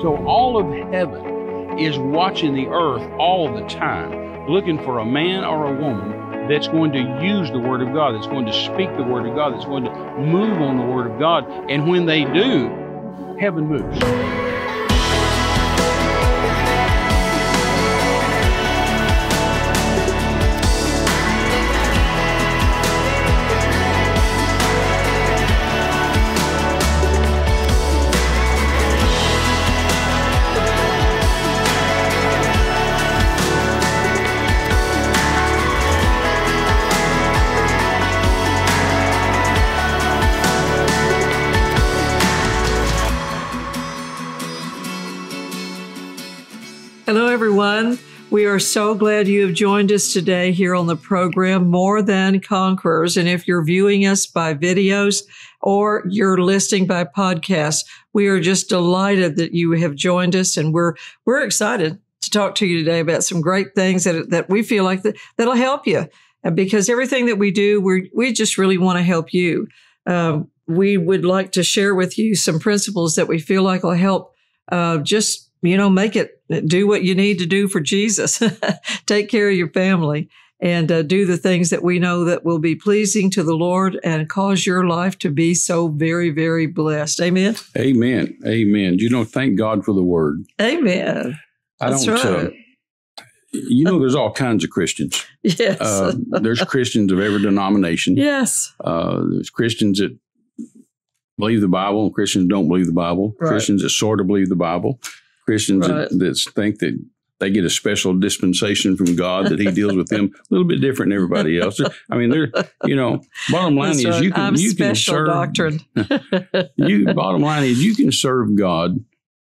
So all of heaven is watching the earth all the time, looking for a man or a woman that's going to use the Word of God, that's going to speak the Word of God, that's going to move on the Word of God. And when they do, heaven moves. Hello, everyone. We are so glad you have joined us today here on the program More Than Conquerors. And if you're viewing us by videos or you're listening by podcast, we are just delighted that you have joined us and we're, we're excited to talk to you today about some great things that, that we feel like that, that'll help you because everything that we do, we we just really want to help you. Um, we would like to share with you some principles that we feel like will help uh, just you know, make it do what you need to do for Jesus. Take care of your family and uh, do the things that we know that will be pleasing to the Lord and cause your life to be so very, very blessed. Amen. Amen. Amen. You know, thank God for the word. Amen. I That's don't. right. Uh, you know, there's all kinds of Christians. Yes. Uh, there's Christians of every denomination. yes. Uh, there's Christians that believe the Bible, and Christians don't believe the Bible. Right. Christians that sort of believe the Bible. Christians Right. that, that think that they get a special dispensation from God that He deals with them a little bit different than everybody else. I mean, they're you know, bottom line That's is right. you can I'm you can serve doctrine. you bottom line is you can serve God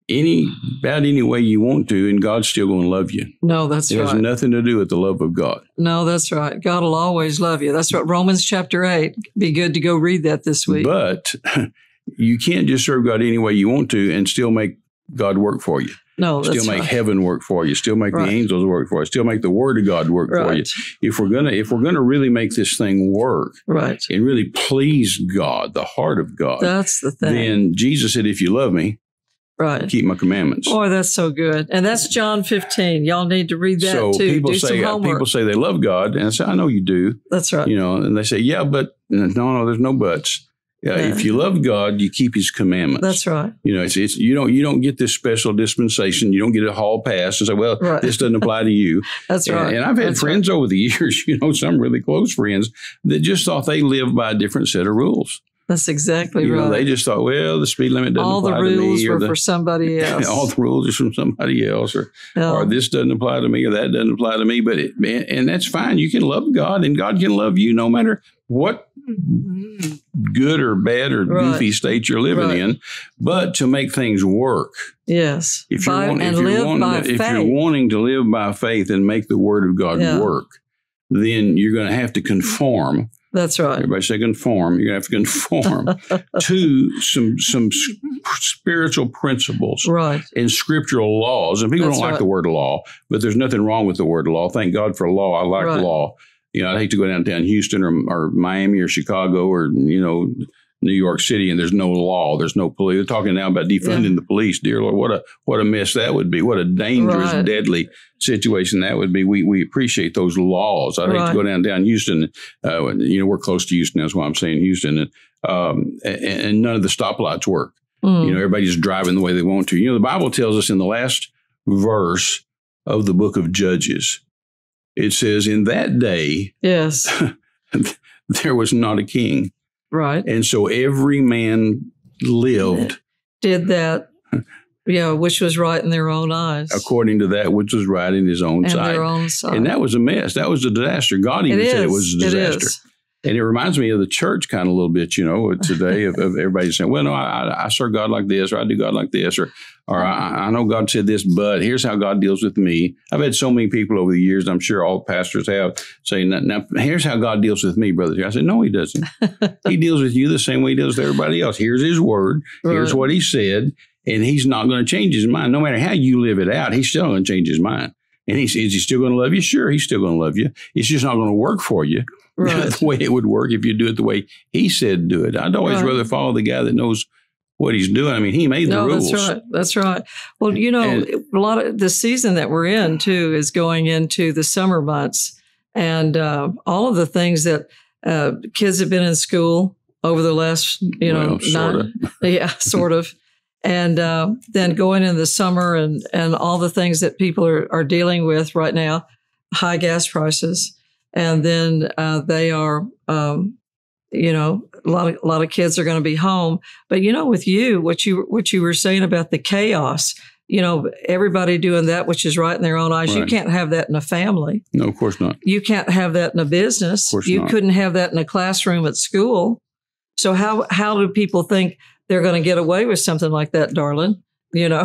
any about any way you want to, and God's still going to love you. no, that's It has nothing to do with the love of God. No, that's right. God will always love you. That's what Romans chapter 8. Be good to go read that this week. But you can't just serve God any way you want to and still make God work for you. no, still make right. heaven work for you. Still make Right. the angels work for you. Still make the Word of God work for you. If we're gonna if we're gonna really make this thing work Right. and really please God, the heart of God, That's the thing. then Jesus said, "If you love me, right. keep my commandments." Boy, that's so good. And that's John 15. Y'all need to read that so too. people Do say some uh, homework. people say they love God, and I say I know you do, that's right. you know, and they say yeah, but no, no, there's no buts. Yeah, Yeah. if you love God, you keep His commandments. That's right. You know, it's, it's you don't you don't get this special dispensation. You don't get a hall pass and say, well, Right. this doesn't apply to you. That's And- right. And, I've had That's friends over the years, you know, some really close friends that just thought they lived by a different set of rules. That's exactly you know, right. they just thought, well, the speed limit doesn't All the apply to rules me, or were the, for somebody else. all the rules are from somebody else, or No. or this doesn't apply to me, or that doesn't apply to me. But it, and and that's fine. You can love God, and God can love you no matter what Mm-hmm. good or bad or Right. goofy state you're living Right. in. But to make things work, yes. if you're, want- and if, you're wanting if you're wanting to live by faith and make the Word of God Yeah. work, then you're going to have to conform. That's right. Everybody say conform. You're going to have to conform to some some spiritual principles Right. and scriptural laws. And people That's don't like the word law, but there's nothing wrong with the word law. Thank God for law. I like Right. law. You know, I'd hate to go downtown Houston or, or Miami or Chicago or, you know, New York City and there's no law. There's no police. They're talking now about defunding the police. Dear Lord, what a what a mess that would be. What a dangerous, Right. deadly situation that would be. We we appreciate those laws. I'd hate to go down downtown Houston. Uh, you know, we're close to Houston. That's why I'm saying Houston. And, um, and, and none of the stoplights work. Mm. You know, everybody's driving the way they want to. You know, the Bible tells us in the last verse of the book of Judges, it says, In that day, yes. there was not a king. Right. And so every man lived Did that. Yeah, which was right in their own eyes. according to that which was right in his own and sight. their own side. And that was a mess. That was a disaster. God even it said is. it was a disaster. Is. And it reminds me of the church kind of a little bit, you know, today of, of everybody saying, well, no, I, I- I serve God like this, or I do God like this, or, or I, I know God said this, but here's how God deals with me. I've had so many people over the years, I'm sure all pastors have, saying, now, now here's how God deals with me, brother. I said, no, he doesn't. he deals with you the same way he deals with everybody else. Here's his word. Here's what he said. And he's not going to change his mind. No matter how you live it out, he's still going to change his mind. And he says, he's still going to love you? Sure, he's still going to love you. It's just not going to work for you Right. the way it would work if you do it the way he said do it. I'd always Right. rather follow the guy that knows what he's doing. I mean, he made the no, rules. that's right. That's right. Well, you know, And- a lot of the season that we're in too is going into the summer months, and uh, all of the things that uh, kids have been in school over the last, you know, Well, sorta. yeah, sort of. And uh, then going into the summer and, and all the things that people are, are dealing with right now, high gas prices. And then uh, they are, um, you know, a lot of a lot of kids are going to be home. But you know, with you, what you what you were saying about the chaos, you know, everybody doing that which is right in their own eyes. You can't have that in a family. No, of course not. You can't have that in a business. Of course you not. couldn't have that in a classroom at school. So how how do people think they're going to get away with something like that, darling? You know,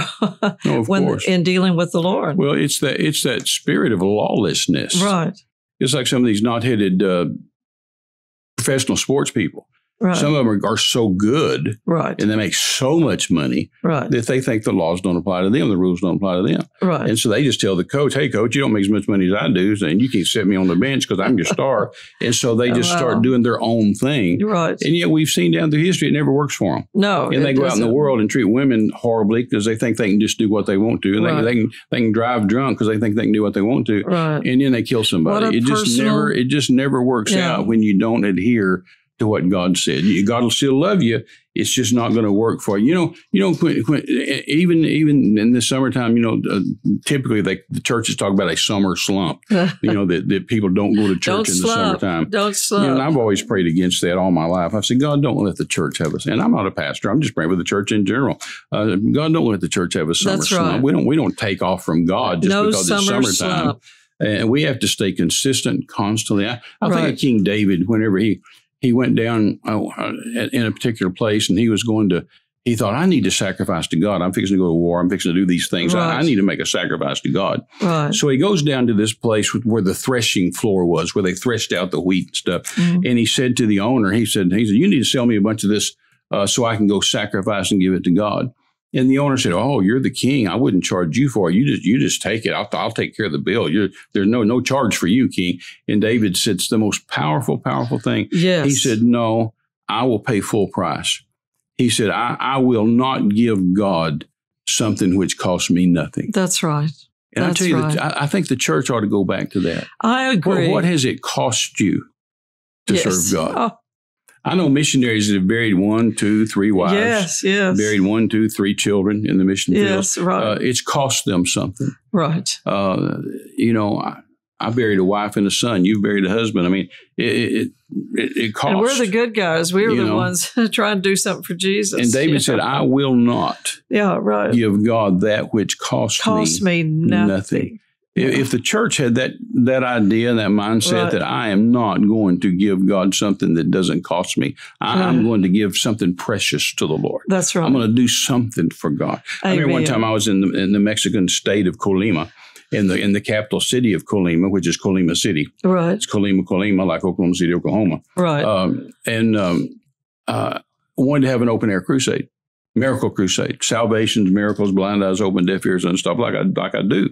No, of when course. in dealing with the Lord, well, it's that it's that spirit of lawlessness. right? It's like some of these knot-headed uh, professional sports people. Right. Some of them are, are so good right. and they make so much money Right. that they think the laws don't apply to them, the rules don't apply to them. Right. And so they just tell the coach, "Hey, coach, you don't make as much money as I do, and you can't set me on the bench because I'm your star." and so they just Wow. start doing their own thing. Right. And yet we've seen down through history it never works for them. No. and they go out in the world and treat women horribly because they think they can just do what they want to, and Right. they, they can they can drive drunk because they think they can do what they want to, Right. and then they kill somebody. It just never it just never works Yeah. out when you don't adhere to what God said. God will still love you. It's just not going to work for you. You know. You know. When, when, even even in the summertime, you know, uh, typically they, the churches talk about a summer slump. You know that, that people don't go to church Don't in the summertime. Don't You slump. know, and I've always prayed against that all my life. I've said, God, don't let the church have us. And I'm not a pastor. I'm just praying for the church in general. Uh, God, don't let the church have a summer That's slump. right. We don't. We don't take off from God just no because it's summertime. slump. And we have to stay consistent constantly. I, I think of King David whenever he he went down uh, uh, in a particular place and he was going to. He thought, I need to sacrifice to God. I'm fixing to go to war. I'm fixing to do these things. I, I need to make a sacrifice to God. Right. So he goes down to this place where the threshing floor was, where they threshed out the wheat and stuff. Mhm. And he said to the owner, he said, he said, you need to sell me a bunch of this uh, so I can go sacrifice and give it to God. And the owner said, "Oh, you're the king. I wouldn't charge you for it. You just you just take it. I'll, I'll take care of the bill. You're, there's no no charge for you, king." And David said, "It's the most powerful, powerful thing." Yes. He said, "No, I will pay full price." He said, "I, I will not give God something which costs me nothing." That's right. And I That's tell you, right. I, I think the church ought to go back to that. I agree. what has it cost you to Yes. serve God? Oh, I know missionaries that have buried one, two, three wives, yes. Yes. buried one, two, three children in the mission field. Yes. Right. Uh, it's cost them something. right. Uh, you know, I, I buried a wife and a son. You've buried a husband. I mean, it it, it, it costs. And we're the good guys. We're the know. ones trying to do something for Jesus. and David Yeah. said, "I will not "Yeah, right. give God that which costs Cost me." me nothing." nothing. If- the church had that that idea, that mindset Right. that I am not going to give God something that doesn't cost me, I, I'm Right. going to give something precious to the Lord. That's right. I'm going to do something for God. I remember one time I was in the, in the Mexican state of Colima, in the in the capital city of Colima, which is Colima City. Right. It's Colima, Colima, like Oklahoma City, Oklahoma. Right. Um, and um, uh, wanted to have an open air crusade, miracle crusade, salvations, miracles, blind eyes open, deaf ears unstopped, like I like I do.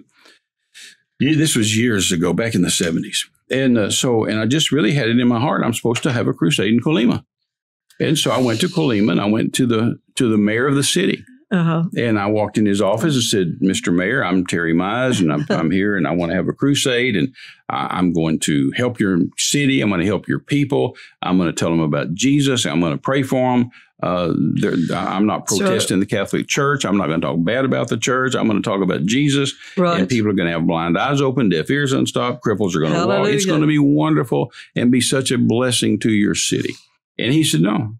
This was years ago, back in the seventies, and uh, so and I just really had it in my heart. I'm supposed to have a crusade in Colima, and so I went to Colima and I went to the to the mayor of the city. uh huh. And I walked in his office and said, Mr. Mayor, I'm Terry Mize and I'm, I'm here and I want to have a crusade and I, I'm going to help your city. I'm going to help your people. I'm going to tell them about Jesus. I'm going to pray for them. Uh, I'm not So- protesting the Catholic Church. I'm not going to talk bad about the church. I'm going to talk about Jesus. Right. And people are going to have blind eyes open, deaf ears unstopped, cripples are going to walk. It's going to be wonderful and be such a blessing to your city. And he said, No,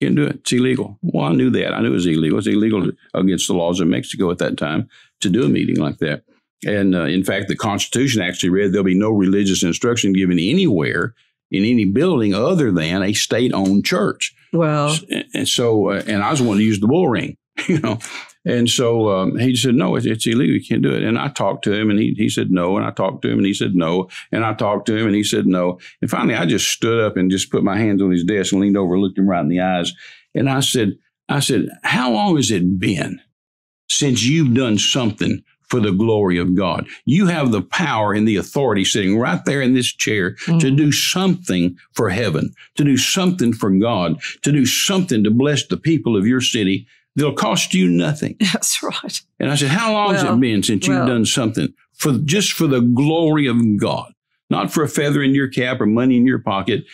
can't do it. It's illegal. Well, I knew that. I knew it was illegal. It's illegal against the laws of Mexico at that time to do a meeting like that. And uh, in fact, the Constitution actually read there'll be no religious instruction given anywhere in any building other than a state owned church. Well, And, so, uh, and I was one to use the bull ring, you know. And so um, he said, no, it's, it's illegal. You can't do it. And I talked to him and he, he said no. And I talked to him and he said no. And I talked to him and he said no. And finally, I just stood up and just put my hands on his desk and leaned over looked him right in the eyes. And I said, I said, how long has it been since you've done something for the glory of God. You have the power and the authority sitting right there in this chair mm. to do something for heaven, to do something for God, to do something to bless the people of your city. That'll cost you nothing. That's right. And I said, How long well, has it been since well, you've done something for just for the glory of God? Not for a feather in your cap or money in your pocket,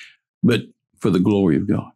but for the glory of God.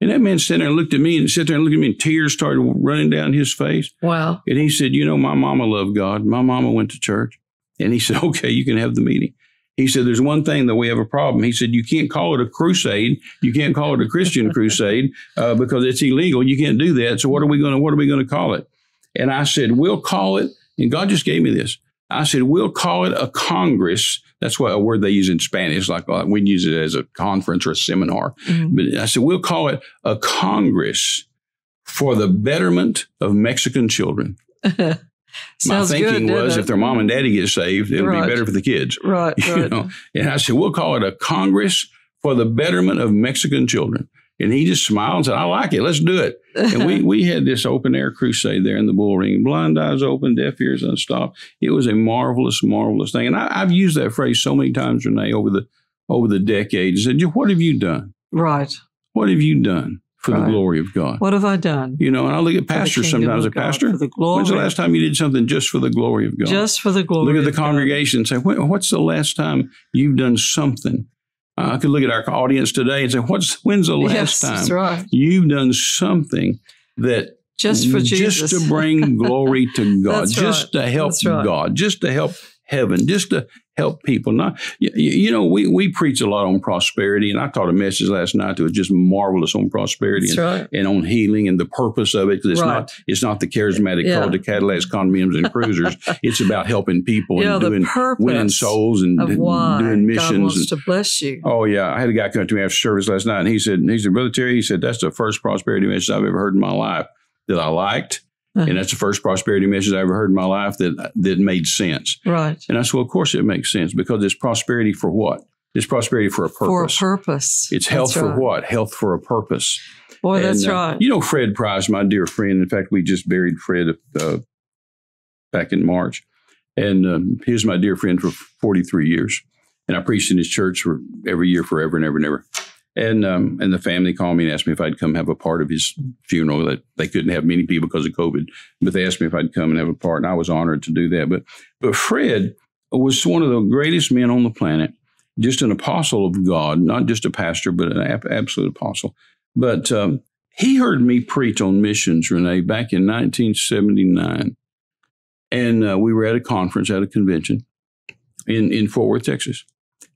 And that man sat there and looked at me and sat there and looked at me and tears started running down his face. Wow. And he said, You know, my mama loved God. My mama went to church. And he said, Okay, you can have the meeting. He said, There's one thing that we have a problem. He said, You can't call it a crusade. You can't call it a Christian crusade uh, because it's illegal. You can't do that. So what are we going to what are we going to call it? And I said, We'll call it. And God just gave me this. I said, We'll call it a Congress that's what a word they use in Spanish, like uh, we use it as a conference or a seminar. Mm-hmm. But I said, we'll call it a Congress for the betterment of Mexican children. My thinking good, was if their mom and daddy get saved, it'll right. be better for the kids. Right, right. You know? And I said, we'll call it a Congress for the betterment of Mexican children. And he just smiled and said, I like it. Let's do it. And we, we had this open air crusade there in the bull ring, blind eyes open, deaf ears unstopped. It was a marvelous, marvelous thing. And I, have used that phrase so many times, Renee, over the over the decades. Said, what have you done? Right. What have you done for right. the glory of God? What have I done? You know, and I look at pastors sometimes. A pastor, for the glory. when's the last time you did something just for the glory of God? Just for the glory. Look at the congregation God. and say, what's the last time you've done something uh, I could look at our audience today and say, "What's when's the last yes, time right. you've done something that just for Jesus, just to bring glory to God, just right. to help right. God, just to help heaven, just to help people. Not, you, you, know, we, we preach a lot on prosperity, and I taught a message last night that was just marvelous on prosperity and, right. and, on healing and the purpose of it. Because it's right. not it's not the charismatic yeah. cult of Cadillacs, condominiums, and cruisers. it's about helping people yeah, and doing winning souls and doing missions. God wants to bless you. Oh yeah, I had a guy come to me after service last night, and he said, he said, Brother Terry, he said that's the first prosperity message I've ever heard in my life that I liked uh-huh. And that's the first prosperity message I ever heard in my life that that made sense. Right. And I said, well, of course it makes sense because it's prosperity for what? It's prosperity for a purpose. For a purpose. It's health that's for right. what? Health for a purpose. Boy, and, that's uh, right. You know, Fred Price, my dear friend. In fact, we just buried Fred uh, back in March. And um, he was my dear friend for 43 years. And I preached in his church for every year, forever and ever and ever. And um, and the family called me and asked me if I'd come have a part of his funeral. That they couldn't have many people because of COVID, but they asked me if I'd come and have a part, and I was honored to do that. But but Fred was one of the greatest men on the planet, just an apostle of God, not just a pastor, but an absolute apostle. But um, he heard me preach on missions, Renee, back in 1979, and uh, we were at a conference at a convention in in Fort Worth, Texas.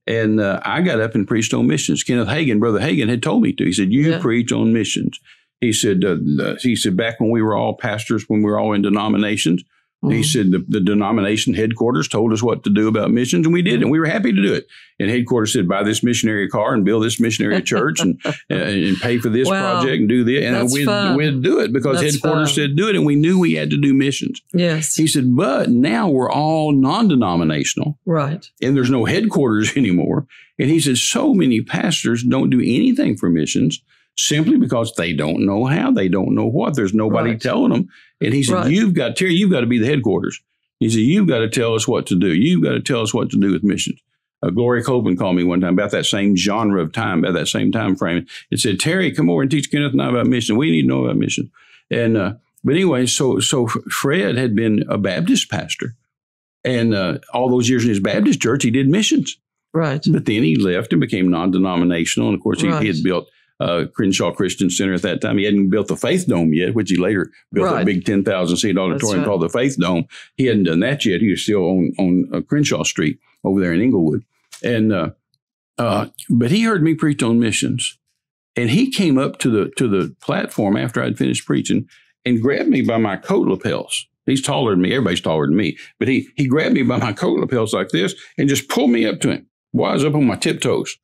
And uh, I got up and preached on missions. Kenneth Hagin, Brother Hagin, had told me to. He said, "You yeah. preach on missions." He said, uh, "He said back when we were all pastors, when we were all in denominations, Mm-hmm. He said the, the, denomination headquarters told us what to do about missions, and we did, and we were happy to do it. And headquarters said, buy this missionary car and build this missionary church and uh, and pay for this well, project and do this. And we'd, we'd, do it because that's headquarters fun. said do it, and we knew we had to do missions. Yes. He said, but now we're all non denominational. Right. And there's no headquarters anymore. And he said, so many pastors don't do anything for missions simply because they don't know how, they don't know what. There's nobody right. telling them. And he said, right. You've got, Terry, you've got to be the headquarters. He said, You've got to tell us what to do. You've got to tell us what to do with missions. Uh, Gloria Copeland called me one time about that same genre of time, about that same time frame. It said, Terry, come over and teach Kenneth and I about mission. We need to know about mission. And, uh, but anyway, so, so Fred had been a Baptist pastor. And uh, all those years in his Baptist church, he did missions. Right. But then he left and became non denominational. And of course, he, right. he had built uh, Crenshaw Christian Center at that time. He hadn't built the Faith Dome yet, which he later built right. a big 10,000 seat auditorium right. called the Faith Dome. He hadn't done that yet. He was still on, on uh, Crenshaw Street over there in Inglewood. And, uh, uh, but he heard me preach on missions. And he came up to the, to the platform after I'd finished preaching and grabbed me by my coat lapels. He's taller than me. Everybody's taller than me. But he, he grabbed me by my coat lapels like this and just pulled me up to him. Well, I was up on my tiptoes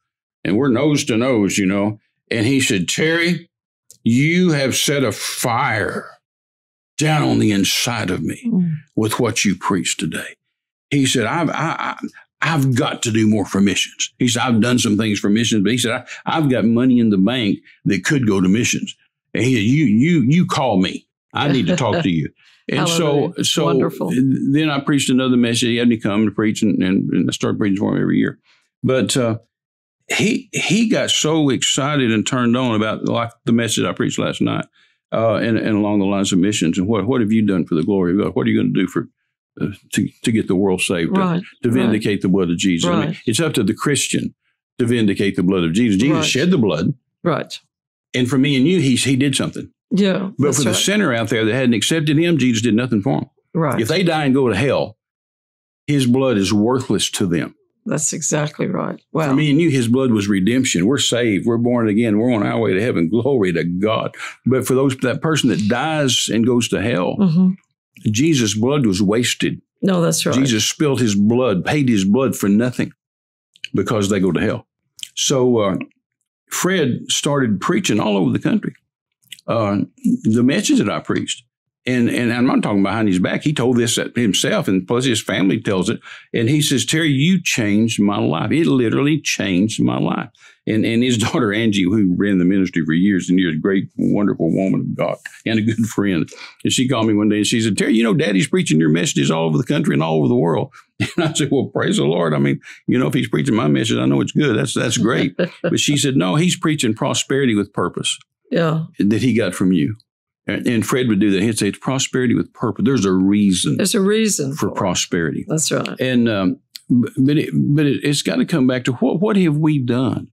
and we're nose to nose, you know. And he said, Terry, you have set a fire down on the inside of me mm. with what you preached today. He said, I've, I, I, have got to do more for missions. He said, I've done some things for missions, but he said, I, have got money in the bank that could go to missions. And he said, you, you, you call me. I need to talk to you. And so, so Wonderful. then I preached another message. He had me come to preach, and, and, and I started preaching for him every year. But uh, he he got so excited and turned on about like the message I preached last night, uh, and, and along the lines of missions and what what have you done for the glory of God? What are you going to do for uh, to to get the world saved? to- Right. to vindicate the blood of Jesus. I mean, it's up to the Christian to vindicate the blood of Jesus. Jesus Right. shed the blood, Right. and for me and you, he he did something. Yeah. But for the sinner out there that hadn't accepted him, Jesus did nothing for him. right. If they die and go to hell, his blood is worthless to them. That's exactly right. For me and you, his blood was redemption. We're saved. We're born again. We're on our way to heaven. Glory to God. But for those that person that dies and goes to hell, hmm Jesus' blood was wasted. No, that's right. Jesus spilled his blood, paid his blood for nothing because they go to hell. So uh, Fred started preaching all over the country uh, the message that I preached. And, and I'm not talking behind his back. He told this himself, and plus his family tells it. And he says, Terry, you changed my life. It literally changed my life. And, and his daughter, Angie, who ran the ministry for years and years, a great, wonderful woman of God and a good friend. And she called me one day and she said, Terry, you know, daddy's preaching your messages all over the country and all over the world. And I said, well, praise the Lord. I mean, you know, if he's preaching my message, I know it's good. That's, that's great. but she said, no, he's preaching prosperity with purpose yeah. that he got from you. And, Fred would do that. He'd say, it's prosperity with purpose. There's a reason There's a reason for it. prosperity. That's right. And, um, but it, but it, it's got to come back to what, what have we done?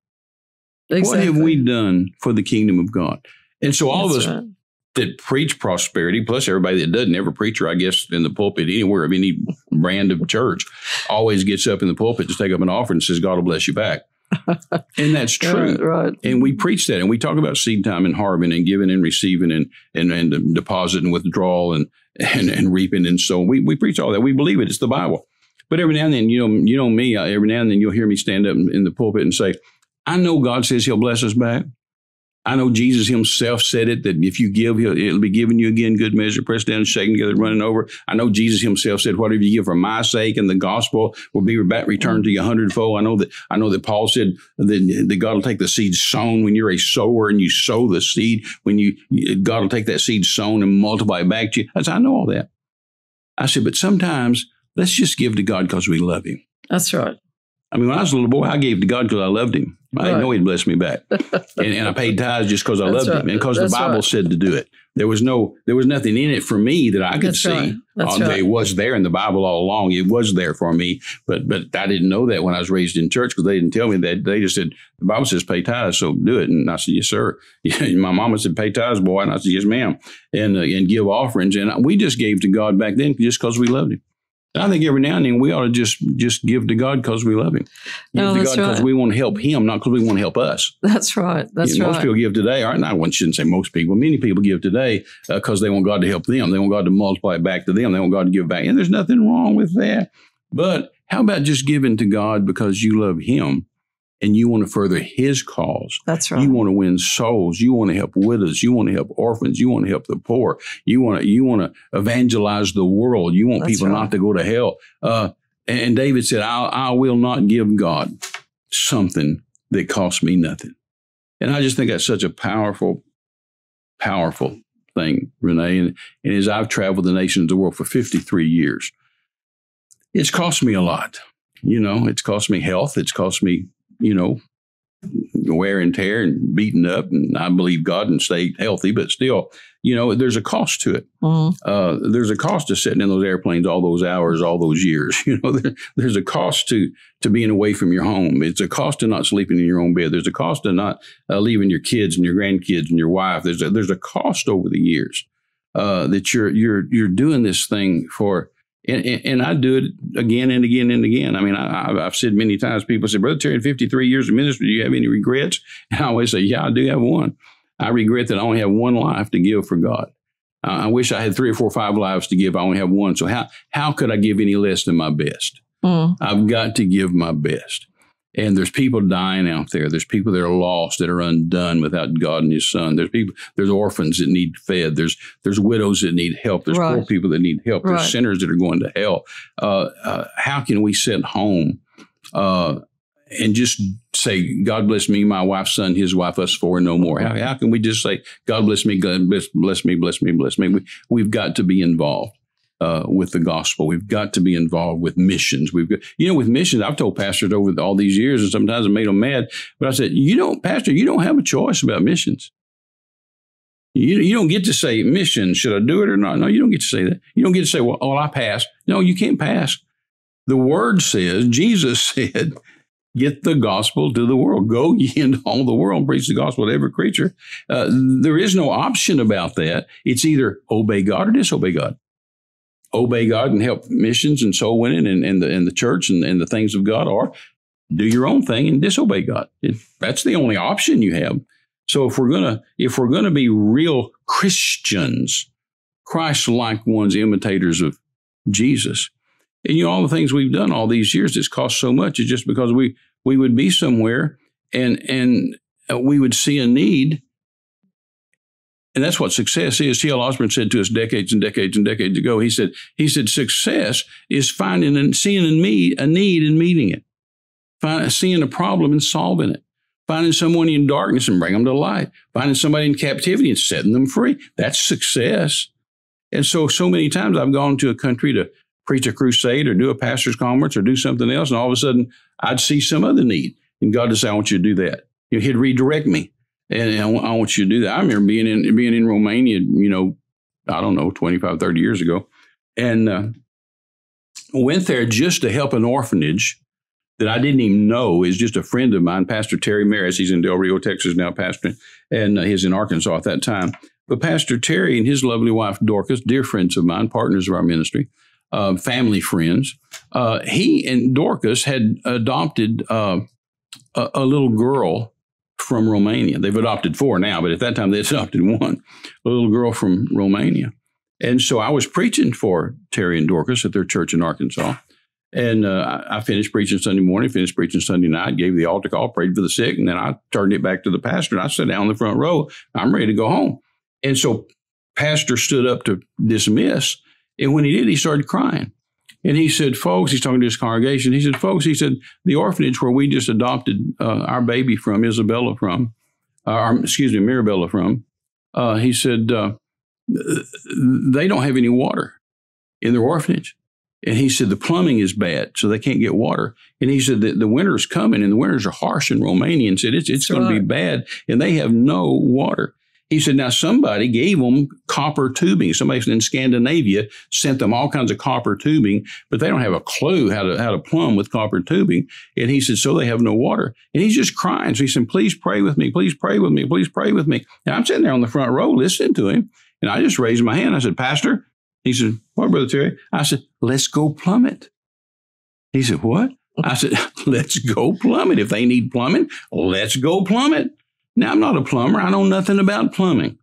Exactly. What have we done for the kingdom of God? And so all That's of us right. that preach prosperity, plus everybody that doesn't, every preacher, I guess, in the pulpit anywhere of any brand of church, always gets up in the pulpit to take up an offering and says, God will bless you back. and that's true. Right, right. And we preach that and we talk about seed time and harvesting and giving and receiving and, and, and deposit and withdrawal and, and, and reaping. And so we, we preach all that. We believe it. It's the Bible. But every now and then, you know, you know me, every now and then you'll hear me stand up in the pulpit and say, I know God says he'll bless us back. I know Jesus himself said it that if you give, it'll be given you again, good measure, pressed down, shaken together, running over. I know Jesus himself said, whatever you give for my sake and the gospel will be returned to you a hundredfold. I know that, I know that Paul said that, that God will take the seed sown when you're a sower and you sow the seed when you, God will take that seed sown and multiply it back to you. I said, I know all that. I said, but sometimes let's just give to God because we love him. That's right. I mean, when I was a little boy, I gave to God because I loved him. I didn't Right. know he'd bless me back. and, and I paid tithes just because I That's loved right. him and because the Bible right. said to do it. There was no, there was nothing in it for me that I could That's see. right. That's right. It was there in the Bible all along. It was there for me, but but I didn't know that when I was raised in church because they didn't tell me that. They just said the Bible says pay tithes, so do it. And I said yes, sir. My mama said pay tithes, boy, and I said yes, ma'am, and uh, and give offerings. And we just gave to God back then just because we loved Him. I think every now and then we ought to just just give to God because we love Him. Give No, to that's God because right. we want to help Him, not because we want to help us. That's right. That's You know, right. Most people give today, not, I shouldn't say most people, many people give today uh, because they want God to help them. They want God to multiply it back to them. They want God to give back. And there's nothing wrong with that. But how about just giving to God because you love Him and you want to further His cause? That's right. You want to win souls. You want to help widows. You want to help orphans. You want to help the poor. You want to you want to evangelize the world. You want That's people right. not to go to hell. Uh, and and David said, I, "I will not give God something that costs me nothing." And I just think that's such a powerful, powerful thing, Renee. And, and as I've traveled the nations of the world for 53 years, it's cost me a lot. You know, it's cost me health. It's cost me, you know, wear and tear and beaten up. And I believe God and stay healthy, but still, you know, there's a cost to it. Mhm. Uh, there's a cost to sitting in those airplanes all those hours, all those years. You know, there, there's a cost to to being away from your home. It's a cost to not sleeping in your own bed. There's a cost to not uh, leaving your kids and your grandkids and your wife. There's a, there's a cost over the years uh, that you're you're you're doing this thing for. And, and, I do it again and again and again. I mean, I, I've- I've said many times. People say, "Brother Terry, in 53 years of ministry, do you have any regrets?" And I always say, "Yeah, I do have one. I regret that I only have one life to give for God." Uh, I wish I had three or four, or five lives to give. I only have one. So how how could I give any less than my best? Mhm. I've got to give my best. And there's people dying out there. There's people that are lost, that are undone without God and His Son. There's people. There's orphans that need fed. There's there's widows that need help. There's poor people that need help. There's sinners that are going to hell. Uh, uh, how can we sit home uh, and just say, God bless me, my wife's son, his wife, us four, no more. How, how can we just say, God bless me, God bless, bless me, bless me, bless me? We, we've got to be involved. Uh, with the gospel, we've got to be involved with missions. We've got, you know, with missions. I've told pastors over all these years, and sometimes I made them mad. But I said, you don't, pastor, you don't have a choice about missions. You, you don't get to say mission. Should I do it or not? No, you don't get to say that. You don't get to say, well, oh, I passed. No, you can't pass. The word says, Jesus said, get the gospel to the world. Go ye into all the world and preach the gospel to every creature. Uh, there is no option about that. It's either obey God or disobey God. Obey God and help missions and soul winning and, and, the, and the church and, and the things of God, or do your own thing and disobey God. It, that's the only option you have. So if we're gonna if we're gonna be real Christians, Christ-like ones, imitators of Jesus, and you know, all the things we've done all these years it's cost so much It's just because we we would be somewhere and and we would see a need. And that's what success is. T.L. Osborn said to us decades and decades and decades ago. He said, he said, success is finding and seeing a need and meeting it, Find, seeing a problem and solving it, finding someone in darkness and bring them to light, finding somebody in captivity and setting them free. That's success. And so, so many times I've gone to a country to preach a crusade or do a pastor's conference or do something else. And all of a sudden, I'd see some other need. And God would say, I want you to do that. You know, he'd redirect me. And I want you to do that. I remember being in, being in Romania, you know, I don't know, 25, 30 years ago. And uh, went there just to help an orphanage that I didn't even know is just a friend of mine, Pastor Terry Maris. He's in Del Rio, Texas now, pastor, and uh, he's in Arkansas at that time. But Pastor Terry and his lovely wife, Dorcas, dear friends of mine, partners of our ministry, uh, family friends. Uh, he and Dorcas had adopted uh, a, a, little girl from Romania. They've adopted four now, but at that time they adopted one, a little girl from Romania. And so I was preaching for Terry and Dorcas at their church in Arkansas. And uh, I finished preaching Sunday morning, finished preaching Sunday night, gave the altar call, prayed for the sick, and then I turned it back to the pastor. And I sat down in the front row. I'm ready to go home. And so, pastor stood up to dismiss, and when he did, he started crying. And he said, folks, he's talking to his congregation. He said, folks, he said, the orphanage where we just adopted uh, our baby from, Isabella from, uh, our, excuse me, Mirabella from, uh, he said, uh, they don't have any water in their orphanage. And he said, the plumbing is bad, so they can't get water. And he said that the winter's coming and the winters are harsh in Romania and said it's, it's going to be bad and they have no water. He said, now somebody gave them copper tubing. Somebody in Scandinavia sent them all kinds of copper tubing, but they don't have a clue how to, how to plumb with copper tubing. And he said, so they have no water. And he's just crying. So he said, please pray with me. Please pray with me. Please pray with me. And I'm sitting there on the front row listening to him. And I just raised my hand. I said, Pastor, he said, what, Brother Terry? I said, let's go plumb it. He said, what? I said, let's go plumb it. If they need plumbing, let's go plumb it. Now, I'm not a plumber. I know nothing about plumbing.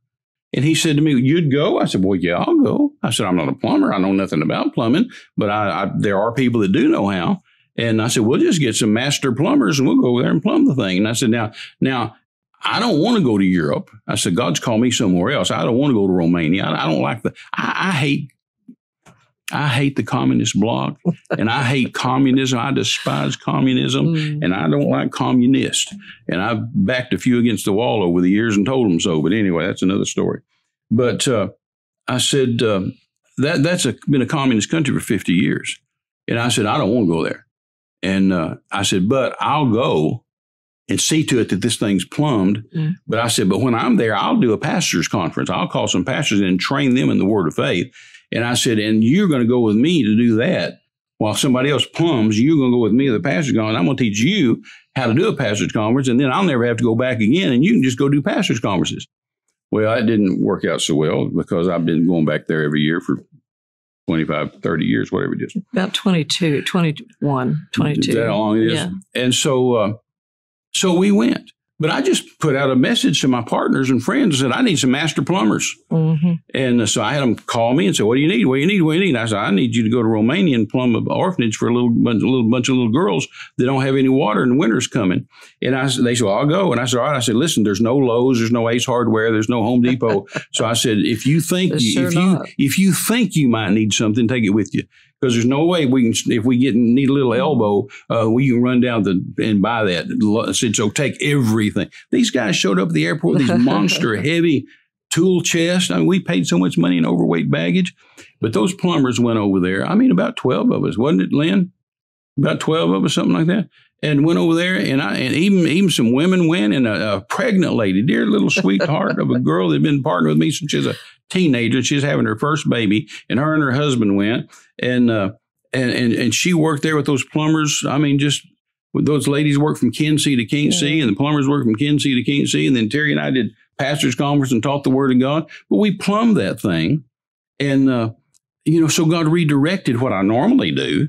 And he said to me, You'd go? I said, Well, yeah, I'll go. I said, I'm not a plumber. I know nothing about plumbing, but I, I, there are people that do know how. And I said, We'll just get some master plumbers and we'll go over there and plumb the thing. And I said, Now, now, I don't want to go to Europe. I said, God's called me somewhere else. I don't want to go to Romania. I, I don't like the, I, I hate I hate the communist bloc and I hate communism. I despise communism mm. and I don't like communists. And I've backed a few against the wall over the years and told them so. But anyway, that's another story. But uh, I said, uh, that that's a, been a communist country for 50 years. And I said, I don't want to go there. And uh, I said, but I'll go and see to it that this thing's plumbed. Mm. But I said, but when I'm there, I'll do a pastor's conference. I'll call some pastors and train them in the word of faith. And I said, and you're going to go with me to do that. While somebody else plumbs, you're going to go with me to the pastor's conference. I'm going to teach you how to do a pastor's conference, and then I'll never have to go back again, and you can just go do pastor's conferences. Well, it didn't work out so well because I've been going back there every year for 25, 30 years, whatever it is. About 22, 21, 22. Is that how long it is? Yeah. And so, uh, so we went. But I just put out a message to my partners and friends and said, I need some master plumbers. Mm-hmm. And so I had them call me and say, What do you need? What do you need? What do you need? I said, I need you to go to Romania and plumb an orphanage for a little bunch, a little bunch of little girls that don't have any water and winter's coming. And I said, they said, well, I'll go. And I said, All right. I said, Listen, there's no Lowe's, there's no Ace Hardware, there's no Home Depot. so I said, If you think, you, if, you, if you think you might need something, take it with you because there's no way we can if we get need a little elbow, uh, we can run down the and buy that. So. Take everything. These guys showed up at the airport with these monster heavy tool chest. I mean, we paid so much money in overweight baggage, but those plumbers went over there. I mean, about twelve of us, wasn't it, Lynn? About twelve of us, something like that and went over there, and I and even even some women went, and a, a pregnant lady, dear little sweetheart of a girl that had been partnered with me since she was a teenager. She's having her first baby, and her and her husband went, and uh, and and and she worked there with those plumbers. I mean, just those ladies worked from Kinsey to Kinsey, yeah. and the plumbers worked from Kinsey to Kinsey, and then Terry and I did pastors' conference and taught the Word of God. But we plumbed that thing, and uh, you know, so God redirected what I normally do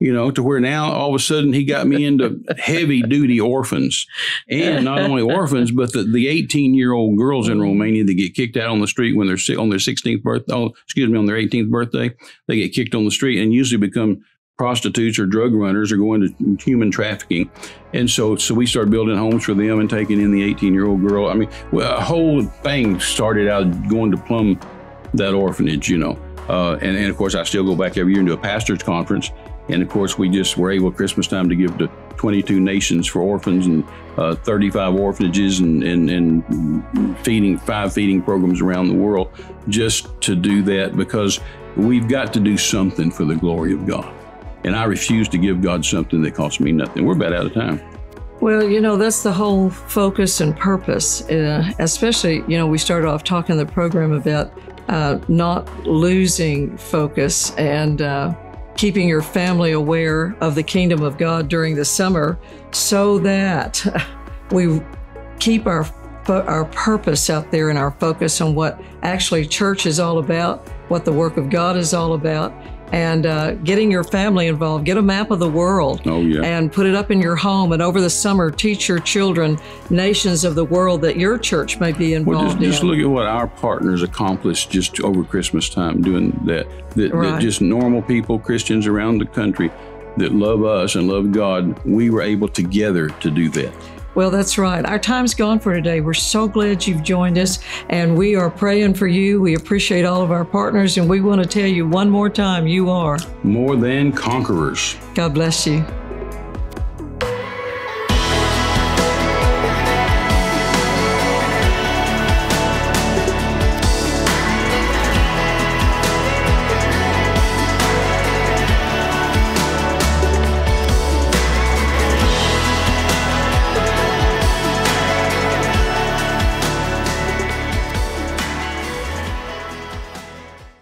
you know, to where now all of a sudden he got me into heavy duty orphans. And not only orphans, but the, the 18 year old girls in Romania that get kicked out on the street when they're on their 16th birthday, oh, excuse me, on their 18th birthday, they get kicked on the street and usually become prostitutes or drug runners or going to human trafficking. And so, so we started building homes for them and taking in the 18 year old girl. I mean, a whole thing started out going to plumb that orphanage, you know. Uh, and, and of course, I still go back every year do a pastor's conference and of course, we just were able Christmas time to give to 22 nations for orphans and uh, 35 orphanages and, and, and feeding five feeding programs around the world just to do that because we've got to do something for the glory of God. And I refuse to give God something that costs me nothing. We're about out of time. Well, you know, that's the whole focus and purpose. Uh, especially, you know, we started off talking the program about uh, not losing focus and uh, keeping your family aware of the kingdom of God during the summer so that we keep our our purpose out there and our focus on what actually church is all about, what the work of God is all about, and uh, getting your family involved. Get a map of the world oh, yeah. and put it up in your home. And over the summer, teach your children nations of the world that your church may be involved well, just, in. Just look at what our partners accomplished just over Christmas time doing that. That, right. that just normal people, Christians around the country that love us and love God, we were able together to do that. Well, that's right. Our time's gone for today. We're so glad you've joined us, and we are praying for you. We appreciate all of our partners, and we want to tell you one more time you are more than conquerors. God bless you.